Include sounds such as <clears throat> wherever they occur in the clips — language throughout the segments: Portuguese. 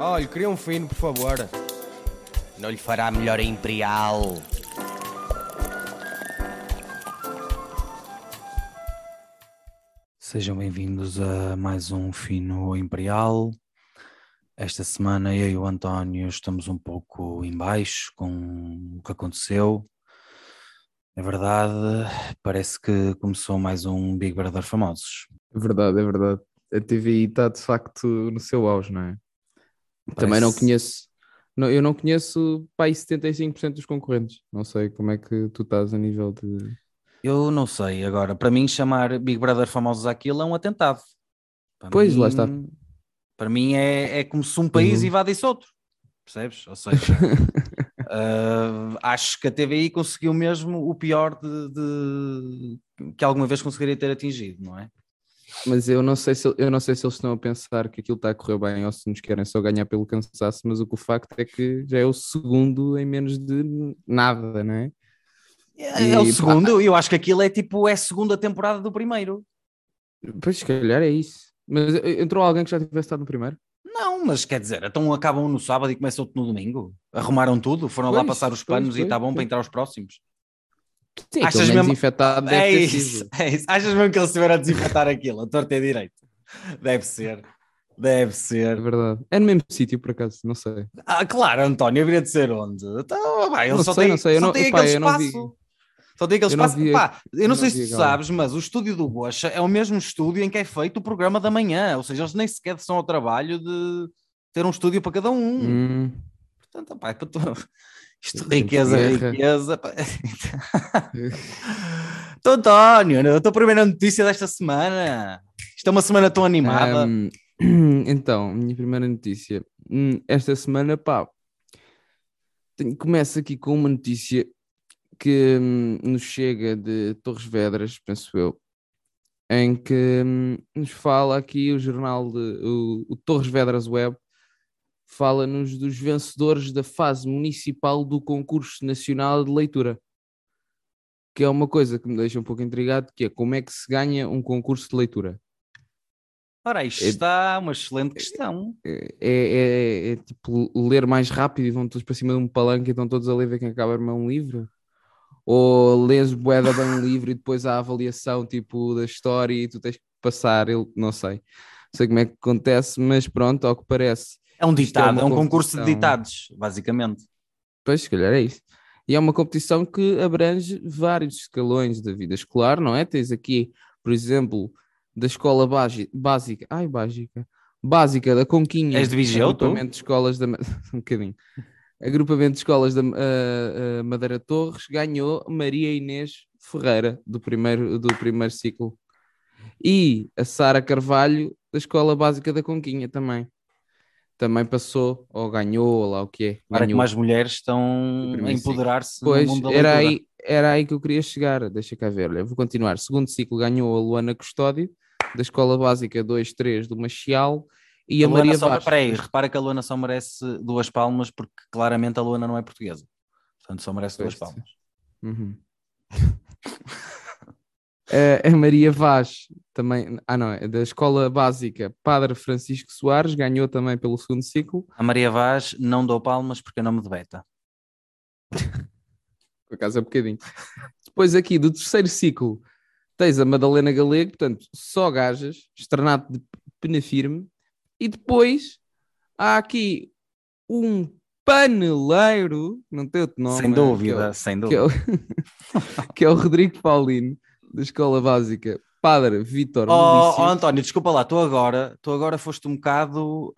Olha, queria um fino, por favor. Não lhe fará melhor a Imperial. Sejam bem-vindos a mais um Fino Imperial. Esta semana eu e o António estamos um pouco em baixo com o que aconteceu. É verdade, parece que começou mais um Big Brother Famosos. É verdade, é verdade. A TVI está de facto no seu auge, não é? Também não Parece- conheço, não, eu não conheço pá, aí 75% dos concorrentes. Não sei como é que tu estás a nível de. Eu não sei, agora, para mim chamar Big Brother Famosos àquilo é um atentado. Para Pois, lá mim- está. Para mim é, é como se um país Uhum. invadisse outro, percebes? Ou seja, <laughs> ah, acho que a TVI conseguiu mesmo o pior de, de- que alguma vez conseguiria ter atingido, não é? Mas eu não, sei se, eu não sei se eles estão a pensar que aquilo está a correr bem ou se nos querem só ganhar pelo cansaço, mas o que o facto é que já é o segundo em menos de nada, não é? É, é o E- segundo, eu acho que aquilo é tipo, é a segunda temporada do primeiro. Pois, se calhar é isso. Mas eh, entrou alguém que já tivesse estado no primeiro? Não, mas quer dizer, então acabam no sábado e começam outro no domingo? Arrumaram tudo? Foram lá Pois, passar os pois, panos e pois, está bom para pois. entrar os próximos? Sim, Achas mesmo- infectado deve É isso, é isso. Achas mesmo que eles estiveram a desinfetar aquilo, a torta a direito? Deve ser, deve É ser. verdade. É no mesmo sítio, por acaso, não sei. Ah, claro, António, haveria de ser onde? Então, pá, ele Não só sei, tem, não sei, eu não- tem aquele não espaço. Só tem aquele eu não espaço. vi- Pá, eu não, não sei se tu sabes, mas o estúdio do Gocha é o mesmo estúdio em que é feito o programa da manhã. Ou seja, eles nem sequer são ao trabalho de ter um estúdio para cada um. Hum, Portanto, pá, é para tu... Isto, riqueza, riqueza. <laughs> Então, António, a tua primeira notícia desta semana. Isto é uma semana tão animada. Ahm, <clears throat> então, minha primeira notícia. Hum, Esta semana, pá, tenho- começo aqui com uma notícia que hum, nos chega de Torres Vedras, penso eu, em que hum, nos fala aqui o jornal, de, o, o Torres Vedras Web, fala-nos dos vencedores da fase municipal do concurso nacional de leitura. Que é uma coisa que me deixa um pouco intrigado, que é como é que se ganha um concurso de leitura. Ora, isto é- está uma excelente questão. é, é- é tipo ler mais rápido e vão todos para cima de um palanque e estão todos a ler ver quem acaba armar um livro? Ou lês bué da bem um livro e depois há a avaliação tipo da história e tu tens que passar, eu não sei. Não sei como é que acontece, mas pronto, ao que parece. É um é ditado, uma é um concurso de ditados, basicamente. Pois, se calhar é isso. E é uma competição que abrange vários escalões da vida escolar, não é? Tens aqui, por exemplo, da escola básica, ai, básica, básica da Conquinha. És de Viseu, tu? agrupamento de escolas da <laughs> um bocadinho. Agrupamento de escolas da ah, ah, Madeira Torres ganhou Maria Inês Ferreira do primeiro, do primeiro ciclo. E a Sara Carvalho da escola básica da Conquinha também. Também passou, ou ganhou, ou lá o que é. Para que mais mulheres estão a empoderar-se no Pois, mundo da era aí, era aí que eu queria chegar. Deixa cá ver. Olha, vou continuar. Segundo ciclo ganhou a Luana Custódio, da Escola Básica 2-3 do Machial, e a, A Maria só, Vaz. peraí, repara que a Luana só merece duas palmas porque claramente a Luana não é portuguesa. Portanto, só merece duas palmas. Uhum. <laughs> a Maria Vaz, também, ah não, é da Escola Básica Padre Francisco Soares, ganhou também pelo segundo ciclo. A Maria Vaz não dou palmas porque é nome de beta. <laughs> por acaso é um bocadinho. Depois aqui do terceiro ciclo tens a Madalena Galego, portanto, só gajas, externato de pena firme, e depois há aqui um paneleiro, não tem outro nome, sem que é o- dúvida, sem que é, dúvida. o, que é o Rodrigo Paulino, da Escola Básica Padre Vítor Oh, oh, António, desculpa lá, tu agora, tu agora foste um bocado.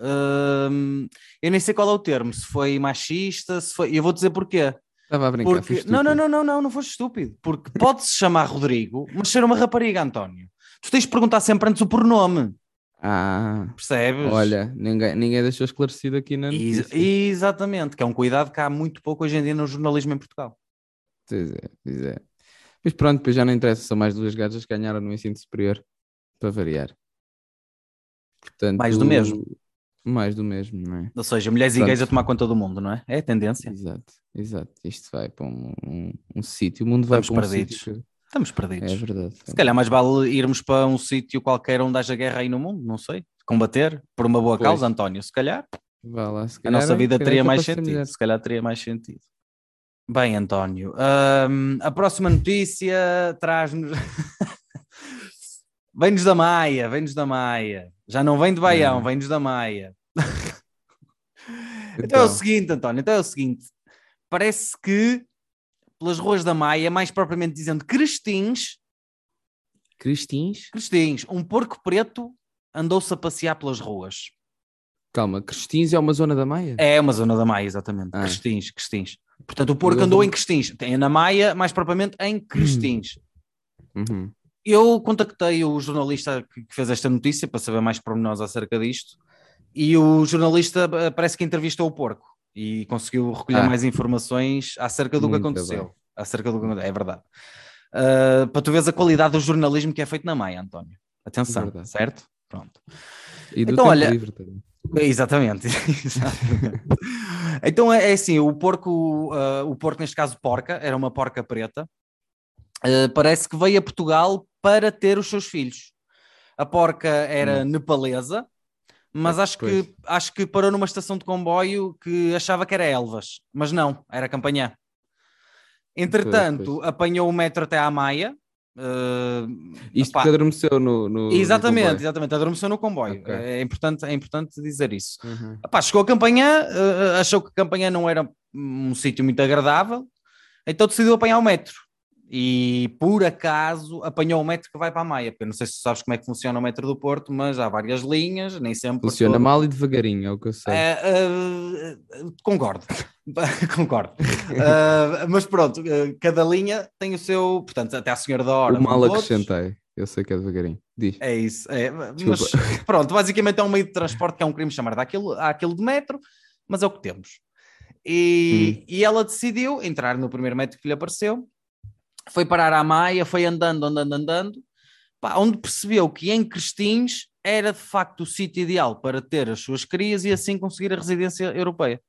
hum, eu nem sei qual é o termo, se foi machista, se foi. Eu vou dizer porquê. Estava a brincar, Porque, não, não, não, não, não, não foste estúpido. Porque pode-se chamar Rodrigo, mas ser uma rapariga, António. Tu tens de perguntar sempre antes o pronome, Ah, percebes? olha, ninguém, ninguém deixou esclarecido aqui na Ex- notícia. exatamente, que é um cuidado que há muito pouco hoje em dia no jornalismo em Portugal. Pois é, pois é. Mas pronto, depois já não interessa, são mais duas gajas que ganharam no ensino superior, para variar. Portanto, Mais do mesmo. Mais do mesmo, não é? Ou seja, mulheres e Pronto. gays a tomar conta do mundo, não é? É a tendência. Exato, exato. Isto vai para um, um, um sítio, o mundo vai Estamos para um perdidos. sítio. que- Estamos perdidos. É verdade. Se calhar mais vale irmos para um sítio qualquer onde haja guerra aí no mundo, não sei. Combater por uma boa Pois. causa, António, se calhar. Vá lá, se A calhar- nossa vida se calhar teria é mais sentido. Se calhar teria mais sentido. Bem, António, hum, a próxima notícia traz-nos. <laughs> vem-nos da Maia, vem-nos da Maia. Já não vem de Baião, É. vem-nos da Maia. Então é o seguinte, António, então é o seguinte. Parece que pelas ruas da Maia, mais propriamente dizendo Cristins, Cristins? Cristins, um porco preto andou-se a passear pelas ruas. Calma, Cristins é uma zona da Maia? É uma zona da Maia, exatamente. Ah. Cristins, Cristins. Portanto, o porco Eu andou vou- em Cristins. Tem na Maia, mais propriamente em Cristins. Uhum. Eu contactei o jornalista que que fez esta notícia para saber mais pormenores acerca disto. E o jornalista eh, parece que entrevistou o porco e conseguiu recolher Ah. mais informações acerca do que Muito aconteceu. bem. Acerca do que. É verdade. Ah, para tu veres a qualidade do jornalismo que é feito na Maia, António. Atenção, Verdade. certo? Pronto. E do Então, olha- livre também. Exatamente. <laughs> Exatamente. <laughs> então é, é assim, o porco, ah, o porco neste caso porca, era uma porca preta, ah, parece que veio a Portugal para ter os seus filhos. A porca era nepalesa, mas É, acho que, pois. acho que parou numa estação de comboio que achava que era Elvas, mas não, era Campanhã. Entretanto, pois. apanhou o metro até à Maia. Ah, Isto que adormeceu no, no- no exatamente, comboio. exatamente, adormeceu no comboio. Ok. É, importante, é importante dizer isso. Uhum. Epá, chegou a Campanhã, eh, achou que Campanhã não era um sítio muito agradável, então decidiu apanhar o metro. E por acaso apanhou o metro que vai para a Maia, porque eu não sei se tu sabes como é que funciona o metro do Porto, mas há várias linhas, nem sempre. Funciona todo- mal e devagarinho, é o que eu sei. É, eh, concordo, <laughs> concordo. Eh, mas pronto, eh, cada linha tem o seu, portanto, até a Senhora da Hora. o mal acrescentei. Eu sei que é devagarinho. Diz. É isso, é, mas pronto, basicamente é um meio de transporte que é um crime chamar daquilo, àquilo de metro, mas é o que temos. E, e ela decidiu entrar no primeiro metro que lhe apareceu, foi parar à Maia, foi andando, andando, andando, pá, onde percebeu que em Cristins era de facto o sítio ideal para ter as suas crias e assim conseguir a residência europeia.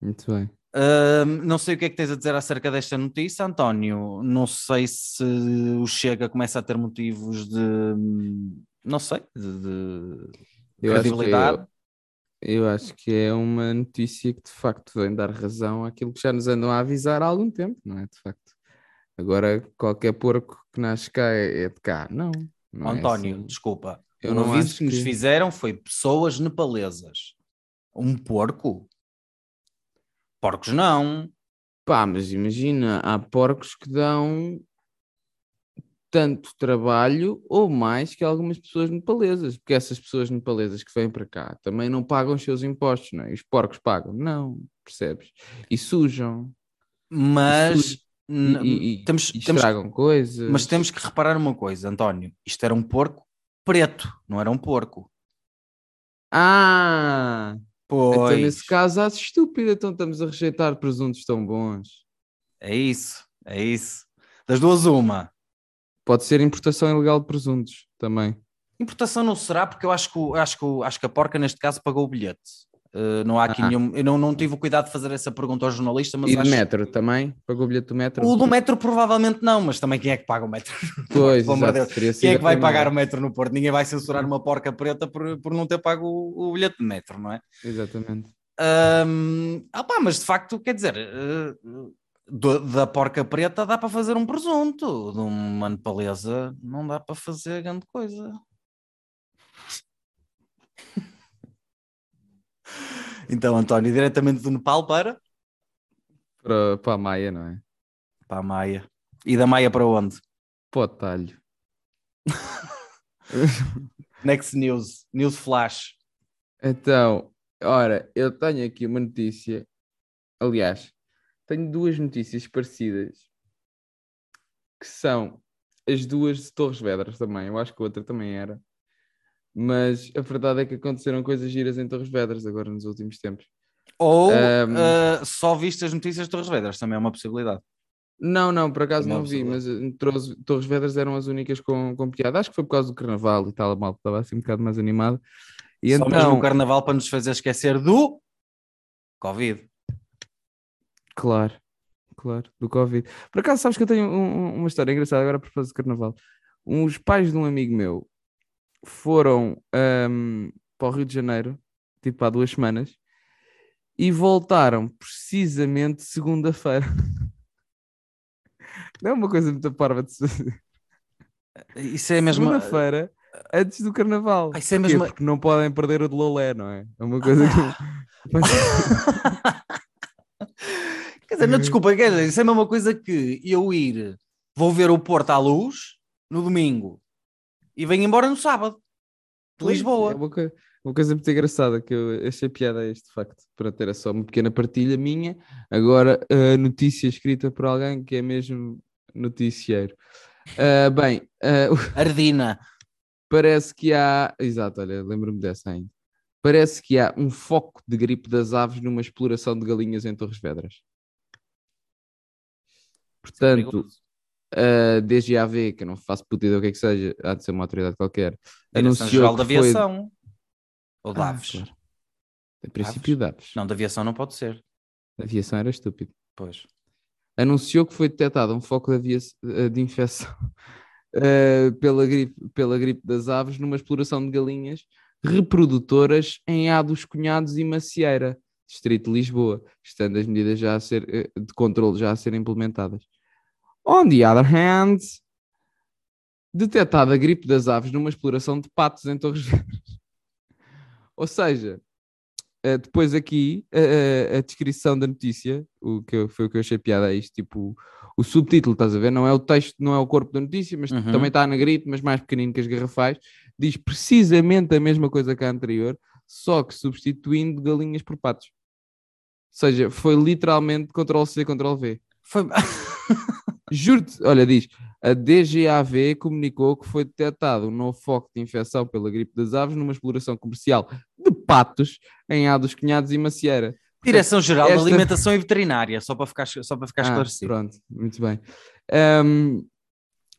Muito bem. Ahm, não sei o que é que tens a dizer acerca desta notícia, António. Não sei se o Chega começa a ter motivos de. Não sei, de, de Eu acho, que credibilidade. é, eu acho que é uma notícia que de facto vem dar razão àquilo que já nos andam a avisar há algum tempo, não é? De facto. Agora, qualquer porco que nasce cá é, é de cá. Não. não é António, assim. desculpa. Eu o aviso acho que nos que- fizeram foi pessoas nepalesas. Um porco? Porcos não. Pá, mas imagina, há porcos que dão tanto trabalho ou mais que algumas pessoas nepalesas, porque essas pessoas nepalesas que vêm para cá também não pagam os seus impostos, não é? E os porcos pagam, não, percebes? E sujam, Mas Sujo. n- e, e- temos, e temos, estragam coisas. mas temos que reparar uma coisa, António. Isto era um porco preto, não era um porco. Ah! Pois. Então nesse caso, ah, estúpida, então estamos a rejeitar presuntos tão bons. É isso, é isso. Das duas, uma. Pode ser importação ilegal de presuntos também. Importação não será, porque eu acho que, acho que, acho que a porca neste caso pagou o bilhete. Uh, não há aqui Ah. nenhum. Eu não, não tive o cuidado de fazer essa pergunta ao jornalista, mas e acho- metro também? Pagou o bilhete do metro? O do metro provavelmente não, mas também quem é que paga o metro? <laughs> Pois, exato, Quem é que vai primeira. pagar o metro no Porto? Ninguém vai censurar uma porca preta por, por não ter pago o, o bilhete de metro, não é? Exatamente. Ah pá, mas de facto, quer dizer, eh, do- da porca preta dá para fazer um presunto, de uma nepalesa não dá para fazer grande coisa. Então, António, diretamente do Nepal para? Para, para a Maia, não é? Para a Maia. E da Maia para onde? Para o talho. <laughs> Next News, News Flash. Então, ora, eu tenho aqui uma notícia. Aliás, tenho duas notícias parecidas que são as duas de Torres Vedras também. Eu acho que a outra também era. Mas a verdade é que aconteceram coisas giras em Torres Vedras agora nos últimos tempos. Ou Ahm. eh, só viste as notícias de Torres Vedras, também é uma possibilidade. Não, não, por acaso Também é não vi, mas eh, Torres, Torres Vedras eram as únicas com, com piada. Acho que foi por causa do carnaval e tal, a malta estava assim um bocado mais animada. E Só mesmo então, o Carnaval para nos fazer esquecer do Covid. Claro, claro, do Covid. Por acaso, sabes que eu tenho um- um- uma história engraçada agora por fazer carnaval. Os pais de um amigo meu foram ahm, para o Rio de Janeiro tipo há duas semanas, e voltaram precisamente segunda-feira. <laughs> Não é uma coisa muito parva de se fazer. Isso é mesmo. Segunda-feira, antes do carnaval. Ah, isso é mesmo- Porque não podem perder o de Lolé, não é? É uma coisa que. <laughs> <laughs> Quer dizer, não, desculpa, quer dizer, isso é a mesma coisa que eu ir, vou ver o Porto à luz no domingo e venho embora no sábado de É Lisboa. uma, coi- uma coisa muito engraçada que eu achei piada a este facto. Pronto, era só uma pequena partilha minha. Agora, a notícia escrita por alguém que é mesmo noticieiro. Ah, bem, ah, <laughs> Ardina. parece que há. Exato, olha, lembro-me dessa ainda. Parece que há um foco de gripe das aves numa exploração de galinhas em Torres Vedras. Portanto, a DGAV, que eu não faço puta ideia o que é que seja, há de ser uma autoridade qualquer, Direção-Geral da que foi- Aviação. Ou de Ah, aves. claro. A princípio de aves. Não, de aviação não pode ser. A aviação era estúpido. Pois. Anunciou que foi detectado um foco de, avia- de infecção eh, <laughs> pela, gripe, pela gripe das aves numa exploração de galinhas reprodutoras em A dos Cunhados e Macieira, Distrito de Lisboa, estando as medidas já a ser, eh, de controle já a ser implementadas. On the other hand, detectada a gripe das aves numa exploração de patos em Torres Vedras. Ou seja, eh, depois aqui eh, a descrição da notícia, o que eu- foi o que eu achei piada a isto, tipo o subtítulo, estás a ver? Não é o texto, não é o corpo da notícia, mas Uhum. também está na gripe, mas mais pequenino que as garrafais, diz precisamente a mesma coisa que a anterior, só que substituindo galinhas por patos. Ou seja, foi literalmente Ctrl-C, Ctrl-V. Foi... <laughs> Juro-te, olha, diz, a DGAV comunicou que foi detectado um novo foco de infecção pela gripe das aves numa exploração comercial de patos em A dos Cunhados e Macieira. Direção-Geral Esta- da Alimentação e Veterinária, só para ficar, só para ficar Ah, esclarecido. Pronto, muito bem. Ahm,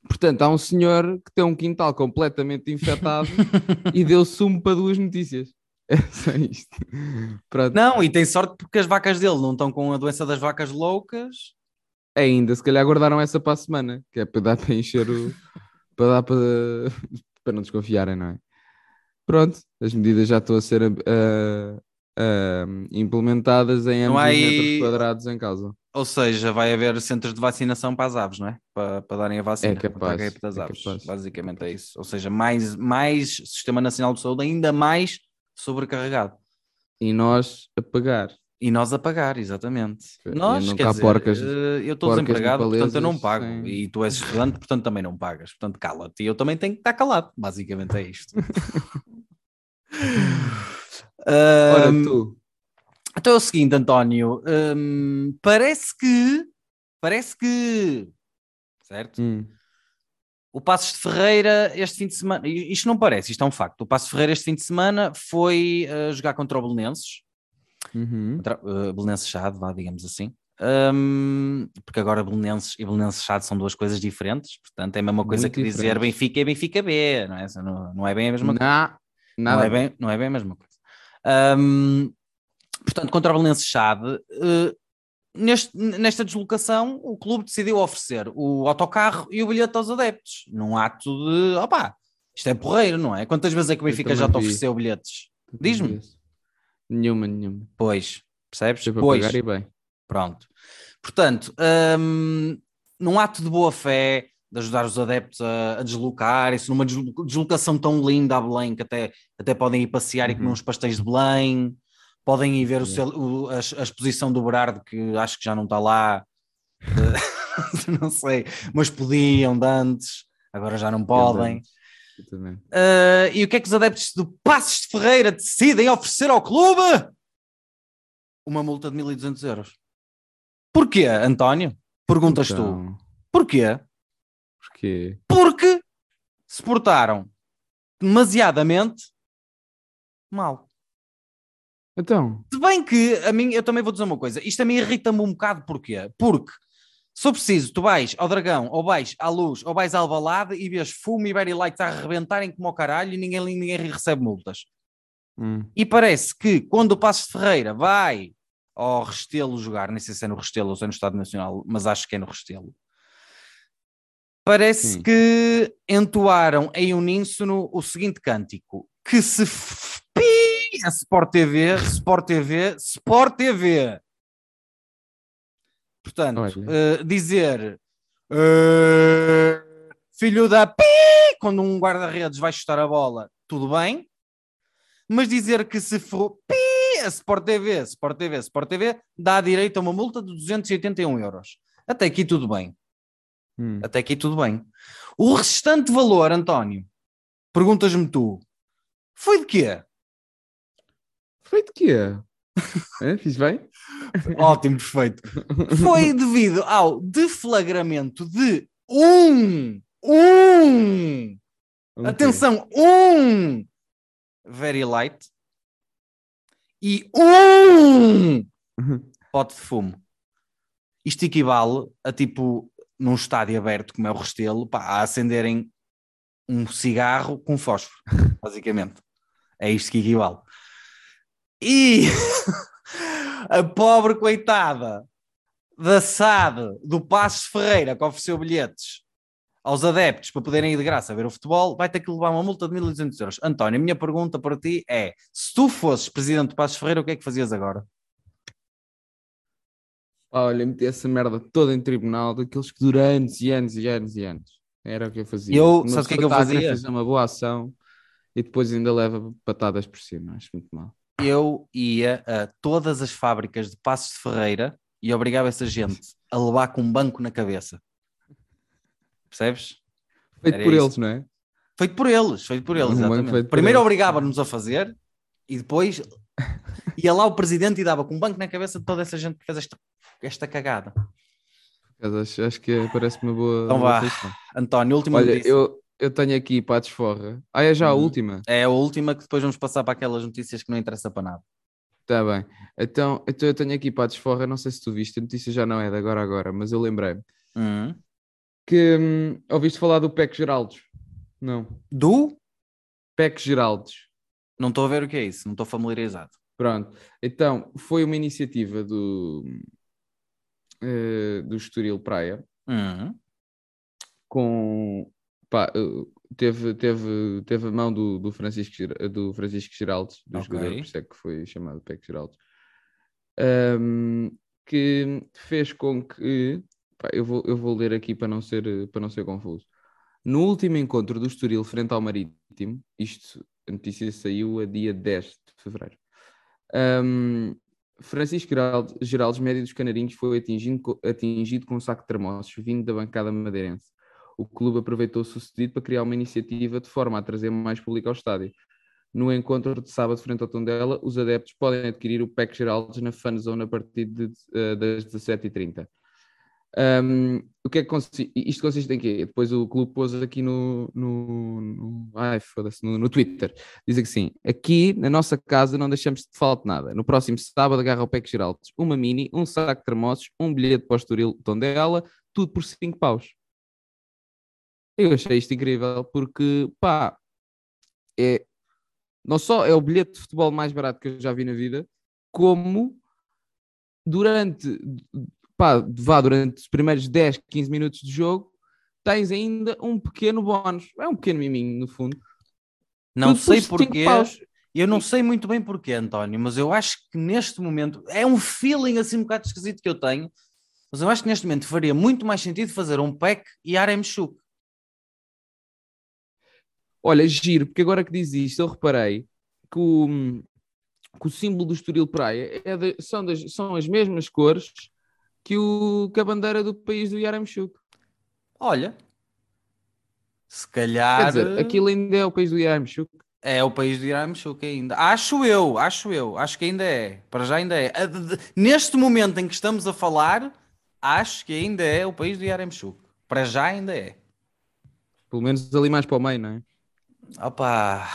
portanto, há um senhor que tem um quintal completamente infectado <laughs> e deu sumo para duas notícias. É só isto. Pronto. Não, e tem sorte porque as vacas dele não estão com a doença das vacas loucas. Ainda, se calhar guardaram essa para a semana, que é para dar para encher o. <laughs> para dar para. para não desconfiarem, não é? Pronto, as medidas já estão a ser ah, ah, implementadas em ambos há os metros quadrados em casa. Ou seja, vai haver centros de vacinação para as aves, não é? Para, para darem a vacina É capaz, contra a gripe das é aves. capaz. Basicamente é isso. Ou seja, mais, mais Sistema Nacional de Saúde, ainda mais sobrecarregado. E nós a pagar. E nós a pagar, exatamente. Nós, cá dizer, porcas- eh, eu estou desempregado, portanto eu não pago. sem- E tu és estudante, portanto também não pagas. Portanto, cala-te. E eu também tenho que estar calado. Basicamente é isto. <laughs> Ora, Ahm, tu. Então é o seguinte, António. hum, parece que. Parece que. Certo? Hum. O Passos de Ferreira este fim de semana. Isto não parece, isto é um facto. O Passos de Ferreira este fim de semana foi eh, jogar contra o Belenenses. Uhum. Uh, Belenenses Chade, vá, digamos assim. Hum, porque agora Belenenses e Belenenses Chade são duas coisas diferentes. Portanto, é a mesma coisa Muito que dizer diferentes. Benfica e Benfica B. Não é, não, não é bem a mesma coisa. Não, Não nada. é, bem, não é bem a mesma coisa. Ahm, portanto, contra o Belenenses Chade, eh, neste, nesta deslocação, o clube decidiu oferecer o autocarro e o bilhete aos adeptos, num ato de, opá, isto é porreiro, não é? Quantas vezes é que o Benfica já te vi. ofereceu bilhetes? Diz-me. Nenhuma, nenhuma. Pois, percebes? Para Pois, pagar e bem. pronto. Portanto, hum, num ato de boa fé, de ajudar os adeptos a, a deslocar-se, numa deslo- deslocação tão linda a Belém, que até, até podem ir passear e comer Uhum. uns pastéis de Belém, podem ir ver o cel- o- a, a exposição do Berardo, que acho que já não está lá, <laughs> Eh, <laughs> não sei, mas podiam de antes, agora já não podem. Uh, e o que é que os adeptos do Passos de Ferreira decidem oferecer ao clube? Uma multa de 1200 euros. Porquê, António? Perguntas tu. Então, Porquê? Porque Porque se portaram demasiadamente mal. Então, Se bem que a mim, eu também vou dizer uma coisa, isto a mim irrita-me um bocado, porquê? Porque se eu preciso, tu vais ao Dragão, ou vais à Luz, ou vais à Albalade e vês fumo e Very Lights a arrebentarem como ao caralho e ninguém, ninguém recebe multas. hum, E parece que quando o Passos de Ferreira vai ao Restelo jogar, nem sei se é no Restelo ou se é no Estado Nacional, mas acho que é no Restelo, parece Sim. que entoaram em uníssono o seguinte cântico: que se pi a Sport TV, Sport TV, Sport TV. Portanto, eh, dizer eh, filho da pi quando um guarda-redes vai chutar a bola, tudo bem, mas dizer que se for pi a Sport TV, Sport TV, Sport TV, dá direito a uma multa de 281 euros. Até aqui tudo bem. Hum. Até aqui tudo bem. O restante valor, António, perguntas-me tu, foi de quê? Foi de quê? <laughs> É, fiz bem? Ótimo, perfeito. Foi devido ao deflagramento de um, um, Ok. atenção, um very light e um pote de fumo. Isto equivale a tipo num estádio aberto como é o Restelo, pá, a acenderem um cigarro com fósforo, basicamente. É isto que equivale. E <laughs> a pobre coitada da SAD do Passos Ferreira que ofereceu bilhetes aos adeptos para poderem ir de graça a ver o futebol, vai ter que levar uma multa de 1.200 euros. António, a minha pergunta para ti é: se tu fosses presidente do Passos Ferreira, o que é que fazias agora? Olha, meti essa merda toda em tribunal daqueles que duram anos e anos e anos e anos. Era o que eu fazia. Eu- Uma sabes o que é que eu fazia? fazer uma boa ação e depois ainda leva patadas por cima. Acho muito mal. Eu ia a todas as fábricas de Passos de Ferreira e obrigava essa gente a levar com um banco na cabeça. Percebes? Feito Era por isso. eles, não é? Feito por eles, feito por eles, Um exatamente. Primeiro obrigava-nos a fazer e depois <laughs> ia lá o presidente e dava com um banco na cabeça de toda essa gente que fez esta, esta cagada. Acho, acho que parece uma boa. Então vá. António, última Olha, notícia. eu, eu tenho aqui para a desforra. Ah, é já a Uhum. última? É a última que depois vamos passar para aquelas notícias que não interessa para nada. Está bem. Então, então eu tenho aqui para a desforra. Não sei se tu viste, a notícia já não é de agora agora, mas eu lembrei-me Uhum. que hum, ouviste falar do PEC Geraldos? Não. Do? PEC Geraldos. Não estou a ver o que é isso, não estou familiarizado. Pronto. Então, foi uma iniciativa do, eh, do Estoril Praia Uhum. com pá, teve, teve, teve a mão do, do Francisco, do Francisco Geraldes, do Ok. jogador, por isso é que foi chamado PEC Geraldes, ahm, que fez com que pá, eu, vou, eu vou ler aqui para não ser, para não ser confuso. No último encontro do Estoril frente ao Marítimo, isto, a notícia saiu a dia 10 de fevereiro. ahm, Francisco Geraldes, Geraldes, médio dos Canarinhos, foi atingido, atingido com um saco de termossos vindo da bancada madeirense. O clube aproveitou o sucedido para criar uma iniciativa de forma a trazer mais público ao estádio. No encontro de sábado frente ao Tondela, os adeptos podem adquirir o PEC Geraldes na fanzone a partir de, eh, das 17h30. Um, o que é que? Isto consiste em quê? Depois o clube pôs aqui no, no, no, ai, no, no Twitter. Diz que sim, aqui na nossa casa não deixamos de falta nada. No próximo sábado agarra o PEC Geraldes. Uma mini, um saco de termossos, um bilhete para o Estoril Tondela, tudo por 5 paus. Eu achei isto incrível porque, pá, é não só é o bilhete de futebol mais barato que eu já vi na vida, como durante, pá, vá, durante os primeiros 10, 15 minutos de jogo, tens ainda um pequeno bónus. É um pequeno miminho, no fundo. Não Tudo sei porquê. Eu não sei muito bem porquê, António, mas eu acho que neste momento é um feeling assim um bocado esquisito que eu tenho. Mas eu acho que neste momento faria muito mais sentido fazer um pack e Arem Chuk. Olha, giro, porque agora que diz isto, eu reparei que o, que o símbolo do Estoril Praia é de- são, das- são as mesmas cores que, o, que a bandeira do país do Yaramchuk. Olha, se Quer calhar dizer, aquilo ainda é o país do Yaramchuk. é o país do Irã Chuk ainda. Acho eu, acho eu, acho que ainda é. Para já ainda é. Neste momento em que estamos a falar, acho que ainda é o país do Yarem Chuk. Para já ainda é. Pelo menos ali mais para o meio, não é? Opa,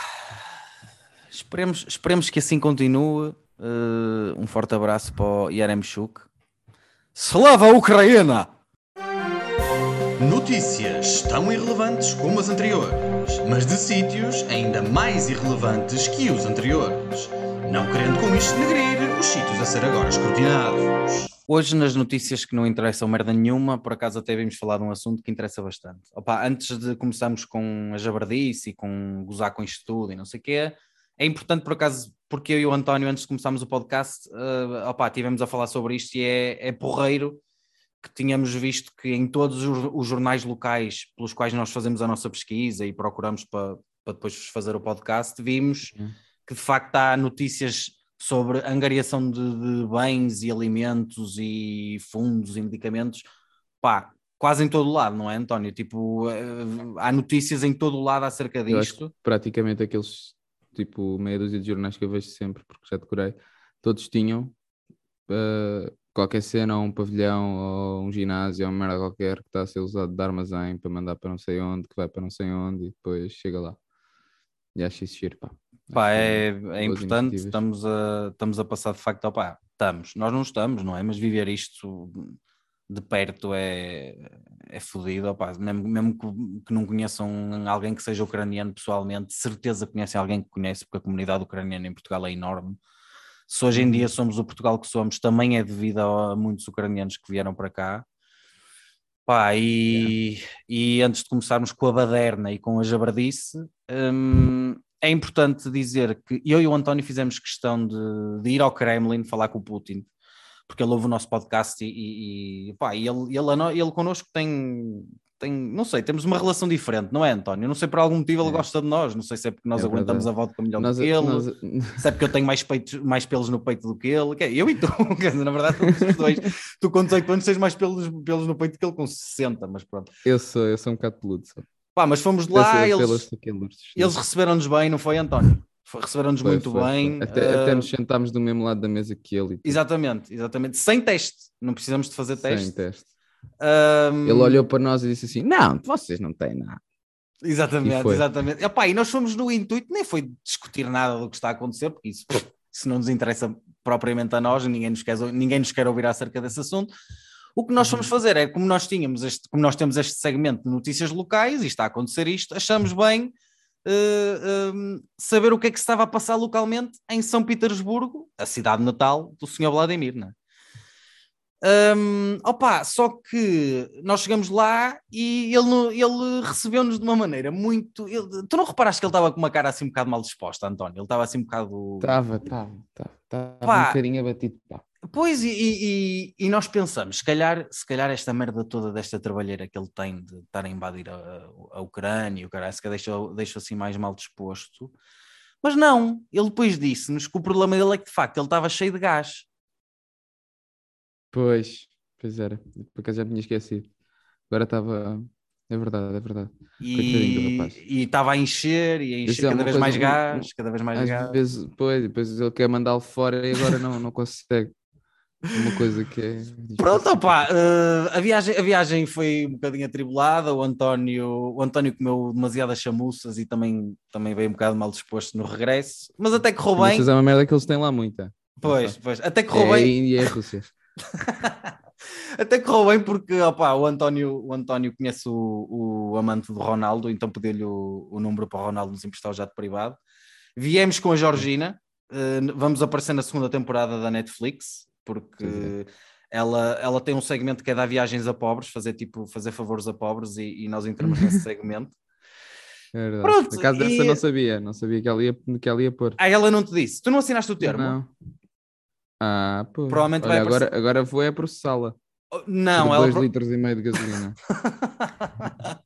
esperemos, esperemos que assim continue. Uh, um forte abraço para o Yaremchuk. Slava Ucrânia! Notícias tão irrelevantes como as anteriores, mas de sítios ainda mais irrelevantes que os anteriores. Não querendo com isto denegrir os sítios a ser agora escrutinados. Hoje, nas notícias que não interessam merda nenhuma, por acaso até vimos falar de um assunto que interessa bastante. Opa, antes de começarmos com a jabardice e com gozar com isto tudo e não sei o quê, é importante por acaso, porque eu e o António, antes de começarmos o podcast, uh, opá, tivemos a falar sobre isto e é, é porreiro que tínhamos visto que em todos os, jornais locais pelos quais nós fazemos a nossa pesquisa e procuramos para, para depois fazer o podcast, vimos Uhum. que de facto há notícias sobre angariação de, de bens e alimentos e fundos e medicamentos, pá, quase em todo lado, não é, António? Tipo, eh, há notícias em todo lado acerca disto. praticamente aqueles, tipo, meia dúzia de jornais que eu vejo sempre, porque já decorei, todos tinham eh, qualquer cena, ou um pavilhão, ou um ginásio, ou uma merda qualquer que está a ser usado de armazém para mandar para não sei onde, que vai para não sei onde e depois chega lá. E acho isso giro, pá. Pá, é, é importante, estamos a, estamos a passar de facto, opá, estamos, nós não estamos, não é? Mas viver isto de perto é, é fodido, opá, mesmo, mesmo que, que não conheçam alguém que seja ucraniano pessoalmente, de certeza conhecem alguém que conhece, porque a comunidade ucraniana em Portugal é enorme. Se hoje em Uhum. dia somos o Portugal que somos, também é devido a muitos ucranianos que vieram para cá. Pá, e, e antes de começarmos com a baderna e com a jabardice, hum, é importante dizer que eu e o António fizemos questão de, de ir ao Kremlin falar com o Putin, porque ele ouve o nosso podcast e, e, pá, e ele, ele, ele connosco tem, tem, não sei, temos uma relação diferente, não é, António? Não sei por algum motivo ele É. gosta de nós, não sei se é porque nós É aguentamos verdade. a vodka melhor Nós, do que ele, nós- se é porque eu tenho mais, peitos, mais pelos no peito do que ele, que é eu e tu, <laughs> na verdade, os dois. Tu com 18 anos tens mais pelos, pelos no peito que ele com 60, mas pronto. eu sou, eu sou um bocado peludo. Só. Pá, mas fomos Eu lá, eles, aqueles- eles receberam-nos bem, não foi, António? Foi- Receberam-nos Foi, muito foi, foi. bem. Até, até ah, nos sentámos do mesmo lado da mesa que ele. Exatamente, exatamente. Sem teste, não precisamos de fazer sem teste. Ahm, Ele olhou para nós e disse assim: Não, vocês não têm nada. E Exatamente, foi. exatamente. Epá, e nós fomos no intuito, nem foi discutir nada do que está a acontecer, porque isso, isso não nos interessa propriamente a nós, ninguém nos, quer, ninguém nos quer ouvir acerca desse assunto. O que nós Uhum. fomos fazer é, como nós tínhamos este, como nós temos este segmento de notícias locais e está a acontecer isto, achamos bem eh, um, saber o que é que se estava a passar localmente em São Petersburgo, a cidade natal do Sr. Vladimir, não é? Um, opa, só que nós chegamos lá e ele, ele recebeu-nos de uma maneira muito. ele- tu não reparaste que ele estava com uma cara assim um bocado mal disposta, António? Ele estava assim um bocado. Estava, estava, estava. Um bocadinho abatido. Pá. Pois, e, e- e- e nós pensamos, se calhar, se calhar esta merda toda desta trabalheira que ele tem de estar a invadir a, a Ucrânia, o cara, se calhar deixa, deixa assim mais mal disposto. Mas não, ele depois disse-nos que o problema dele é que de facto ele estava cheio de gás. Pois, pois era. Por acaso já me tinha esquecido. Agora estava. É verdade, é verdade. E rapaz. e estava a encher e a encher é cada uma vez coisa mais gás, cada vez mais Às gás. vezes, pois, depois ele quer mandá-lo fora e agora não, não consegue. Uma coisa que é. Pronto, opá, eh, a, viagem, a viagem foi um bocadinho atribulada, o António, o António comeu demasiadas chamuças e também, também veio um bocado mal disposto no regresso, mas até correu bem, Mas é uma merda que eles têm lá muita. pois, pois, até É correu a bem, e a Rússia. <laughs> <laughs> até correu bem porque opá, o, António, o António conhece o, o amante do Ronaldo, então pediu-lhe o, o número para o Ronaldo nos emprestar o jato privado. Viemos com a Georgina, eh, vamos aparecer na segunda temporada da Netflix, porque ela, ela tem um segmento que é dar viagens a pobres, fazer tipo, fazer favores a pobres e, e nós entramos nesse <laughs> segmento. É verdade. Pronto, Por acaso dessa e- não sabia. Não sabia que ela ia, que ela ia pôr. Ah, ela não te disse, tu não assinaste o termo? Não. Ah, pô. Provavelmente Olha, vai agora, aparecer- agora vou é processá-la. Oh, Não, por ela. 2 litros e meio de gasolina. <laughs>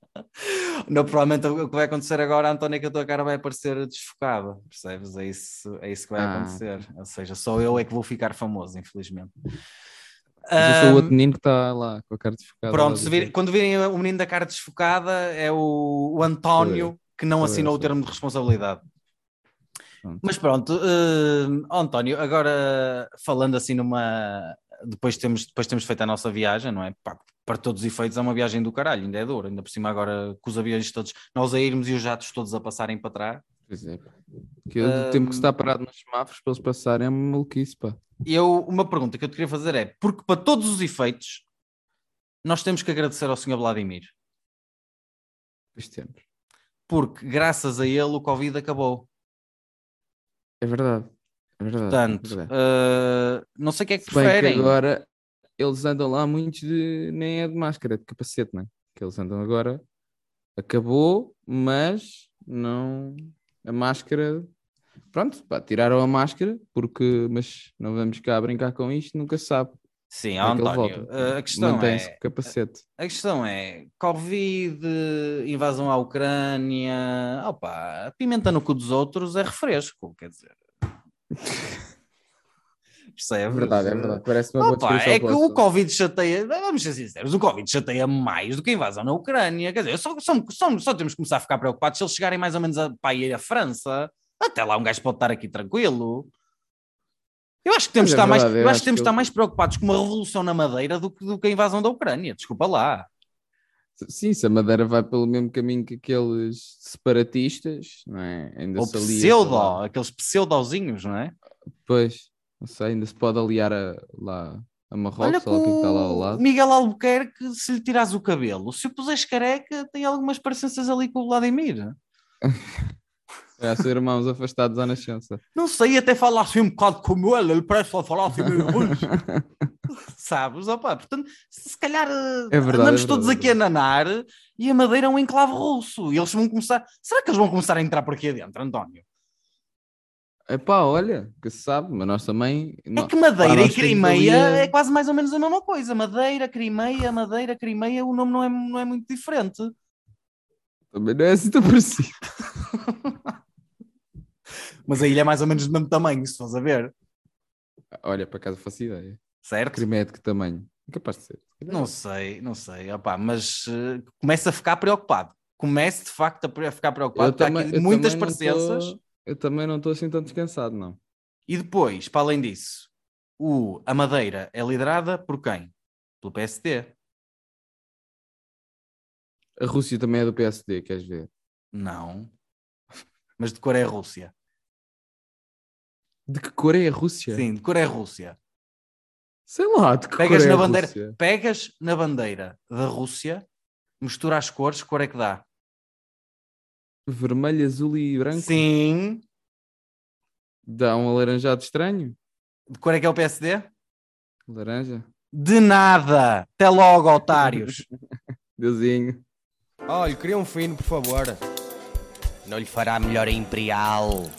não, provavelmente o que vai acontecer agora, António, é que a tua cara vai aparecer desfocada, percebes? É isso, é isso que vai Ah. acontecer. Ou seja, só eu é que vou ficar famoso, infelizmente. Mas eu sou o outro menino que está lá com a cara desfocada. Pronto, vir- quando virem o menino da cara desfocada, é o, o António que não assinou o termo de responsabilidade. Pronto. Mas pronto, hum, ó, António, agora falando assim numa. Depois temos, depois temos feito a nossa viagem, não é? Pá, para todos os efeitos é uma viagem do caralho, ainda é dura, ainda por cima agora com os aviões todos, nós a irmos e os jatos todos a passarem para trás. Pois é. Que o tempo que está parado nos semáforos para eles passarem é uma maluquice, pá. E eu, uma pergunta que eu te queria fazer é: porque para todos os efeitos, nós temos que agradecer ao Sr. Vladimir, Pois temos. porque graças a ele o Covid acabou. É verdade. É verdade. é Portanto, verdade. uh, não sei o que é que Se preferem. que agora eles andam lá muitos de. nem é de máscara, é de capacete, não é? Que eles andam agora. Acabou, mas não. A máscara Pronto, pá, tiraram a máscara, porque, mas não vamos cá brincar com isto, nunca se sabe. Sim, é António, a questão Mantém-se é, capacete. a questão é, Covid, invasão à Ucrânia, opa, pimenta no cu dos outros é refresco, quer dizer. <laughs> Percebes? É verdade, é verdade. Parece uma boa Opa, descrição é que o. Covid chateia, vamos ser sinceros, o Covid chateia mais do que a invasão na Ucrânia. Quer dizer, só, só, só, só temos que começar a ficar preocupados se eles chegarem mais ou menos a, para ir à França. Até lá um gajo pode estar aqui tranquilo. Eu acho que temos, Mas de é estar, mais, eu acho que temos estar mais preocupados com uma revolução na Madeira do que, do que a invasão da Ucrânia. Desculpa lá. Sim, se a Madeira vai pelo mesmo caminho que aqueles separatistas, não é? Ainda Ou se alia, pseudo, lá. aqueles pseudozinhos, não é? Pois, não sei, ainda se pode aliar a, lá a Marrocos, Olha ou que é está lá ao lado. Miguel Albuquerque, se lhe tirares o cabelo, se o puseres careca, tem algumas parecenças ali com o Vladimir. <laughs> É, são irmãos afastados à nascença. Não sei, até falar assim um bocado como ele, ele parece a falar assim meio. <laughs> Sabes? Opa, portanto, se calhar eh, É verdade, andamos é todos é aqui a nanar e a Madeira é um enclave russo. E eles vão começar. Será que eles vão começar a entrar por aqui adentro, António? Epá, olha, que se sabe, mas nós também. É que Madeira nós e Crimeia é quase mais ou menos a mesma coisa. Madeira, Crimeia, Madeira, Crimeia, o nome não é, não é muito diferente. Também não é assim tão parecido. <laughs> Mas a ilha é mais ou menos do mesmo tamanho, se fores a ver. Olha, por acaso faço ideia. Certo? Crimeia de que tamanho? É capaz de ser. Não sei, não sei, opá, mas uh, começo a ficar preocupado. Começo de facto a a ficar preocupado. eu muitas também não parecenças. tô- eu também não estou assim tão descansado, não. E depois, para além disso, o, a Madeira é liderada por quem? Pelo PSD. A Rússia também é do PSD, queres ver? Não. Mas de cor é Rússia. De que cor é a Rússia? Sim, de cor é Rússia. Sei lá, de que Pegas cor é na a bandeira, Rússia? pegas na bandeira da Rússia, mistura as cores, que cor é que dá? Vermelho, azul e branco? Sim. Dá um alaranjado estranho? De cor é que é o PSD? Laranja? De nada. Até logo, otários. <laughs> Deusinho. Olha, queria um fino, por favor. Não lhe fará melhor a Imperial.